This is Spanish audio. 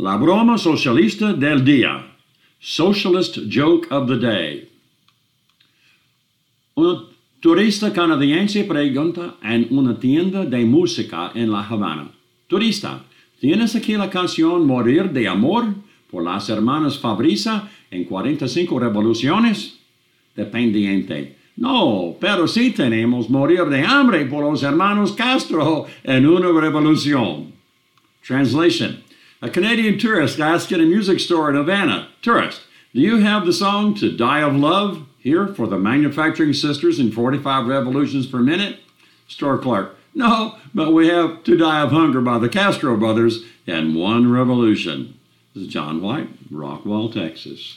La broma socialista del día. Socialist joke of the day. Un turista canadiense pregunta en una tienda de música en La Habana. Turista, ¿tienes aquí la canción Morir de Amor por las hermanas Fabriza en 45 revoluciones? Dependiente. No, pero sí tenemos Morir de Hambre por los hermanos Castro en una revolución. Translation. A Canadian tourist asked in a music store in Havana, Tourist, do you have the song To Die of Love here for the Manufacturing Sisters in 45 revolutions per minute? Store clerk, no, but we have To Die of Hunger by the Castro Brothers in one revolution. This is John White, Rockwall, Texas.